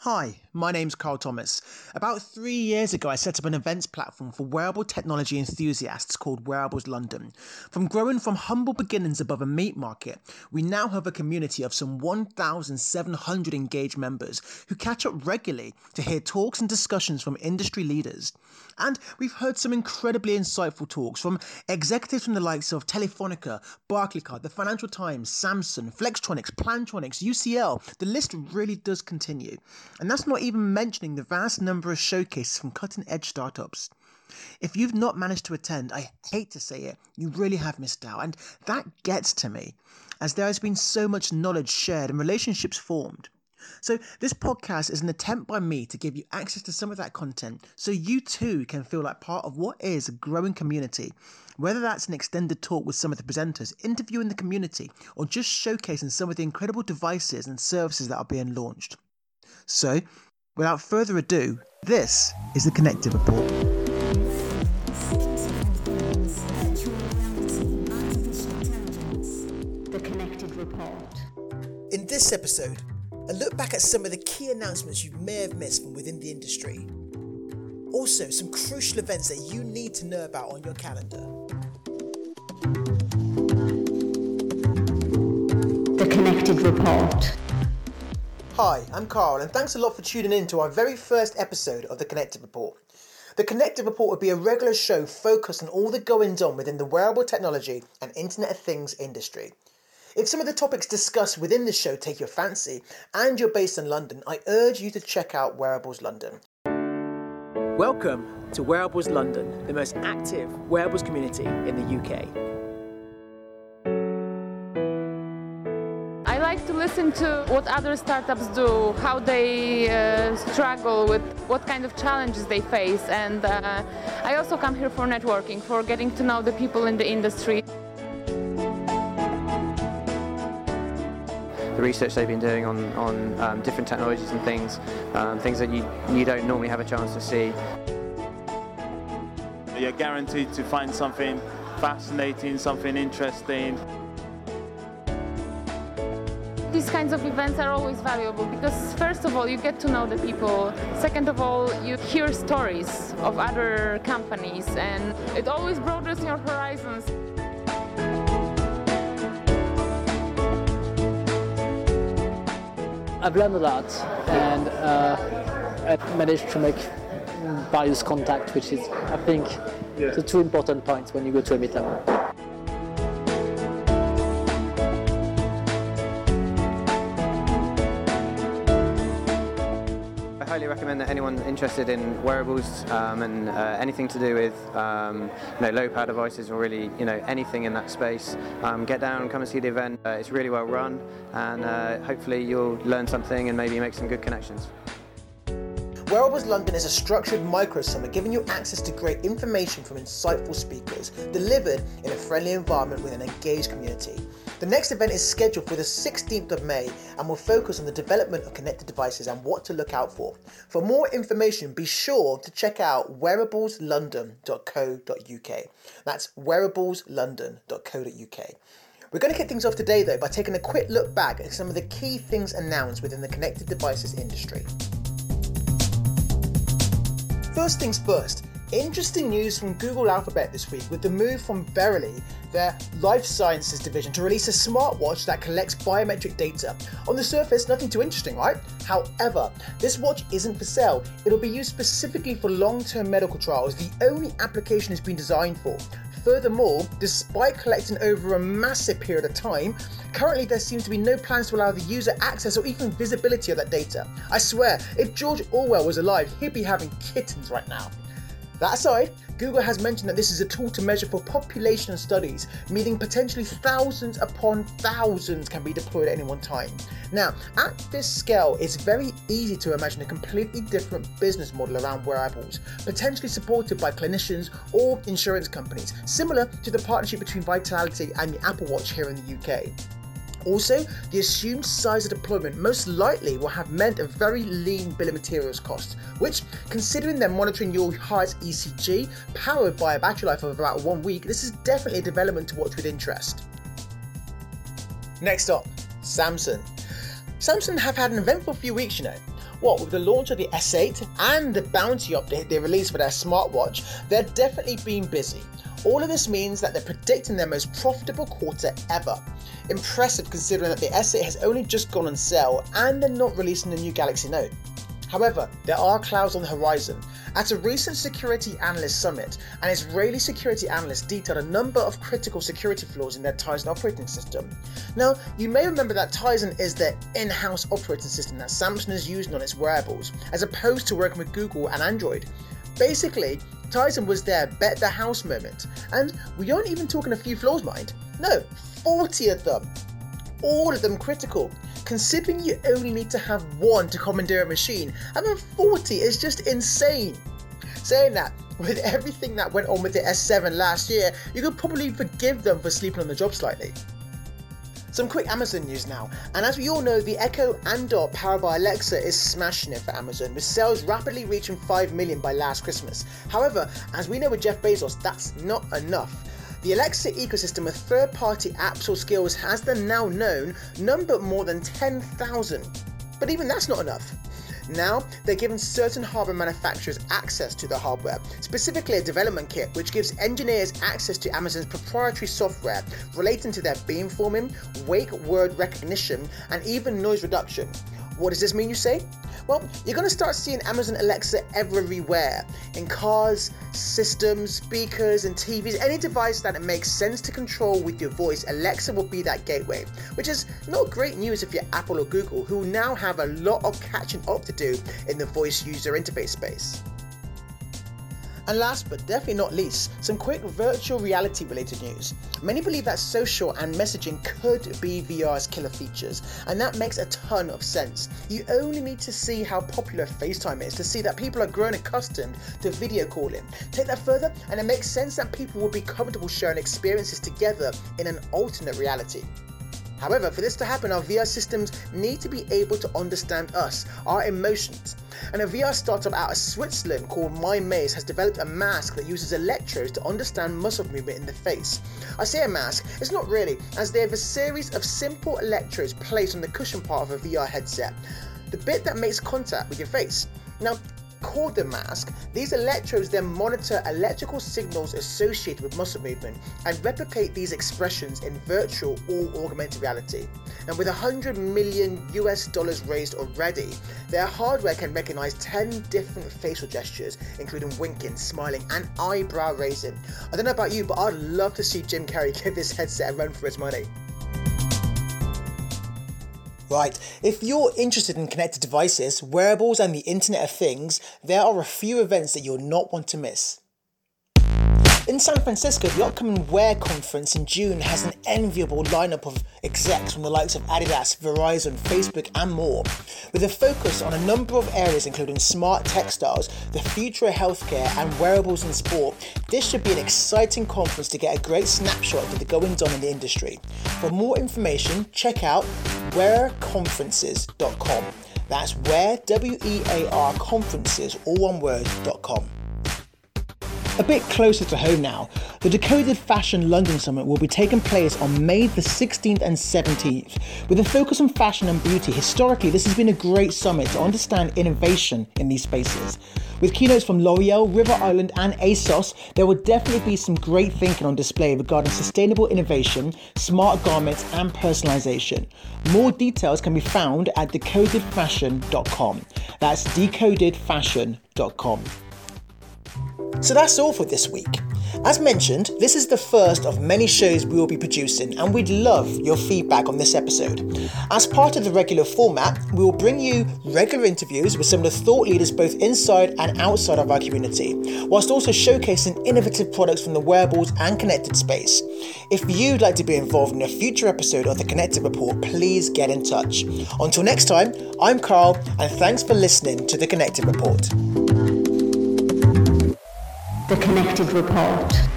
Hi, my name's Carl Thomas. About three years ago, I set up an events platform for wearable technology enthusiasts called Wearables London. From growing from humble beginnings above a meat market, we now have a community of some 1,700 engaged members who catch up regularly to hear talks and discussions from industry leaders. And we've heard some incredibly insightful talks from executives from the likes of Telefonica, Barclaycard, the Financial Times, Samsung, Flextronics, Plantronics, UCL. The list really does continue. And that's not even mentioning the vast number of showcases from cutting edge startups. If you've not managed to attend, I hate to say it, you really have missed out. And that gets to me, as there has been so much knowledge shared and relationships formed. So, this podcast is an attempt by me to give you access to some of that content so you too can feel like part of what is a growing community. Whether that's an extended talk with some of the presenters, interviewing the community, or just showcasing some of the incredible devices and services that are being launched. So, without further ado, this is the Connected Report. The Connected Report. In this episode, a look back at some of the key announcements you may have missed from within the industry. Also, some crucial events that you need to know about on your calendar. The Connected Report. Hi, I'm Carl, and thanks a lot for tuning in to our very first episode of the Connected Report. The Connected Report will be a regular show focused on all the goings on within the wearable technology and Internet of Things industry. If some of the topics discussed within the show take your fancy and you're based in London, I urge you to check out Wearables London. Welcome to Wearables London, the most active wearables community in the UK. Listen to what other startups do, how they uh, struggle with what kind of challenges they face, and uh, I also come here for networking, for getting to know the people in the industry. the research they've been doing on, on um, different technologies and things, um, things that you, you don't normally have a chance to see. You're guaranteed to find something fascinating, something interesting. These kinds of events are always valuable because, first of all, you get to know the people. Second of all, you hear stories of other companies, and it always broadens your horizons. I've learned a lot and uh, I've managed to make various contacts, which is, I think, the two important points when you go to a meetup. Highly recommend that anyone interested in wearables um, and uh, anything to do with um, you know, low power devices or really you know anything in that space, um, get down come and see the event. Uh, it's really well run and uh, hopefully you'll learn something and maybe make some good connections. Wearables London is a structured micro summit giving you access to great information from insightful speakers, delivered in a friendly environment with an engaged community. The next event is scheduled for the 16th of May and will focus on the development of connected devices and what to look out for. For more information, be sure to check out wearableslondon.co.uk. That's wearableslondon.co.uk. We're going to kick things off today though by taking a quick look back at some of the key things announced within the connected devices industry. First things first, interesting news from Google Alphabet this week with the move from Verily, their life sciences division, to release a smartwatch that collects biometric data. On the surface, nothing too interesting, right? However, this watch isn't for sale. It'll be used specifically for long term medical trials, the only application it's been designed for. Furthermore, despite collecting over a massive period of time, currently there seems to be no plans to allow the user access or even visibility of that data. I swear, if George Orwell was alive, he'd be having kittens right now. That aside, Google has mentioned that this is a tool to measure for population studies, meaning potentially thousands upon thousands can be deployed at any one time. Now, at this scale, it's very easy to imagine a completely different business model around wearables, potentially supported by clinicians or insurance companies, similar to the partnership between Vitality and the Apple Watch here in the UK. Also, the assumed size of deployment most likely will have meant a very lean bill of materials cost, which, considering they're monitoring your heart's ECG, powered by a battery life of about one week, this is definitely a development to watch with interest. Next up, Samsung. Samsung have had an eventful few weeks, you know. What, with the launch of the S8 and the Bounty update they released for their smartwatch, they're definitely been busy. All of this means that they're predicting their most profitable quarter ever. Impressive considering that the S8 has only just gone on sale and they're not releasing the new Galaxy Note. However, there are clouds on the horizon. At a recent security analyst summit, an Israeli security analyst detailed a number of critical security flaws in their Tizen operating system. Now, you may remember that Tizen is their in house operating system that Samsung is using on its wearables, as opposed to working with Google and Android. Basically, Tizen was their bet the house moment, and we aren't even talking a few flaws, mind. No, 40 of them. All of them critical. Considering you only need to have one to commandeer a machine, having 40 is just insane. Saying that, with everything that went on with the S7 last year, you could probably forgive them for sleeping on the job slightly. Some quick Amazon news now, and as we all know, the Echo Andor powered by Alexa is smashing it for Amazon, with sales rapidly reaching 5 million by last Christmas. However, as we know with Jeff Bezos, that's not enough. The Alexa ecosystem of third party apps or skills has the now known number more than 10,000. But even that's not enough. Now, they're giving certain hardware manufacturers access to the hardware, specifically a development kit which gives engineers access to Amazon's proprietary software relating to their beamforming, wake word recognition, and even noise reduction. What does this mean, you say? Well, you're going to start seeing Amazon Alexa everywhere in cars, systems, speakers, and TVs. Any device that it makes sense to control with your voice, Alexa will be that gateway, which is not great news if you're Apple or Google, who now have a lot of catching up to do in the voice user interface space. And last but definitely not least, some quick virtual reality related news. Many believe that social and messaging could be VR's killer features, and that makes a ton of sense. You only need to see how popular FaceTime is to see that people are growing accustomed to video calling. Take that further, and it makes sense that people will be comfortable sharing experiences together in an alternate reality. However, for this to happen, our VR systems need to be able to understand us, our emotions. And a VR startup out of Switzerland called My MindMaze has developed a mask that uses electrodes to understand muscle movement in the face. I say a mask, it's not really, as they have a series of simple electrodes placed on the cushion part of a VR headset, the bit that makes contact with your face. Now, called the mask, these electrodes then monitor electrical signals associated with muscle movement and replicate these expressions in virtual or augmented reality. And with 100 million US dollars raised already, their hardware can recognize 10 different facial gestures, including winking, smiling, and eyebrow raising. I don't know about you, but I'd love to see Jim Carrey give this headset a run for its money. Right, if you're interested in connected devices, wearables, and the Internet of Things, there are a few events that you'll not want to miss. In San Francisco, the upcoming Wear conference in June has an enviable lineup of execs from the likes of Adidas, Verizon, Facebook, and more, with a focus on a number of areas including smart textiles, the future of healthcare, and wearables in sport. This should be an exciting conference to get a great snapshot of the goings on in the industry. For more information, check out wearconferences.com. That's where W E A R conferences, all one word.com. A bit closer to home now, the Decoded Fashion London Summit will be taking place on May the 16th and 17th. With a focus on fashion and beauty, historically this has been a great summit to understand innovation in these spaces. With keynotes from L'Oreal, River Island, and ASOS, there will definitely be some great thinking on display regarding sustainable innovation, smart garments, and personalization. More details can be found at decodedfashion.com. That's decodedfashion.com. So that's all for this week. As mentioned, this is the first of many shows we will be producing, and we'd love your feedback on this episode. As part of the regular format, we will bring you regular interviews with some of the thought leaders both inside and outside of our community, whilst also showcasing innovative products from the wearables and connected space. If you'd like to be involved in a future episode of the Connected Report, please get in touch. Until next time, I'm Carl, and thanks for listening to the Connected Report. The Connected Report.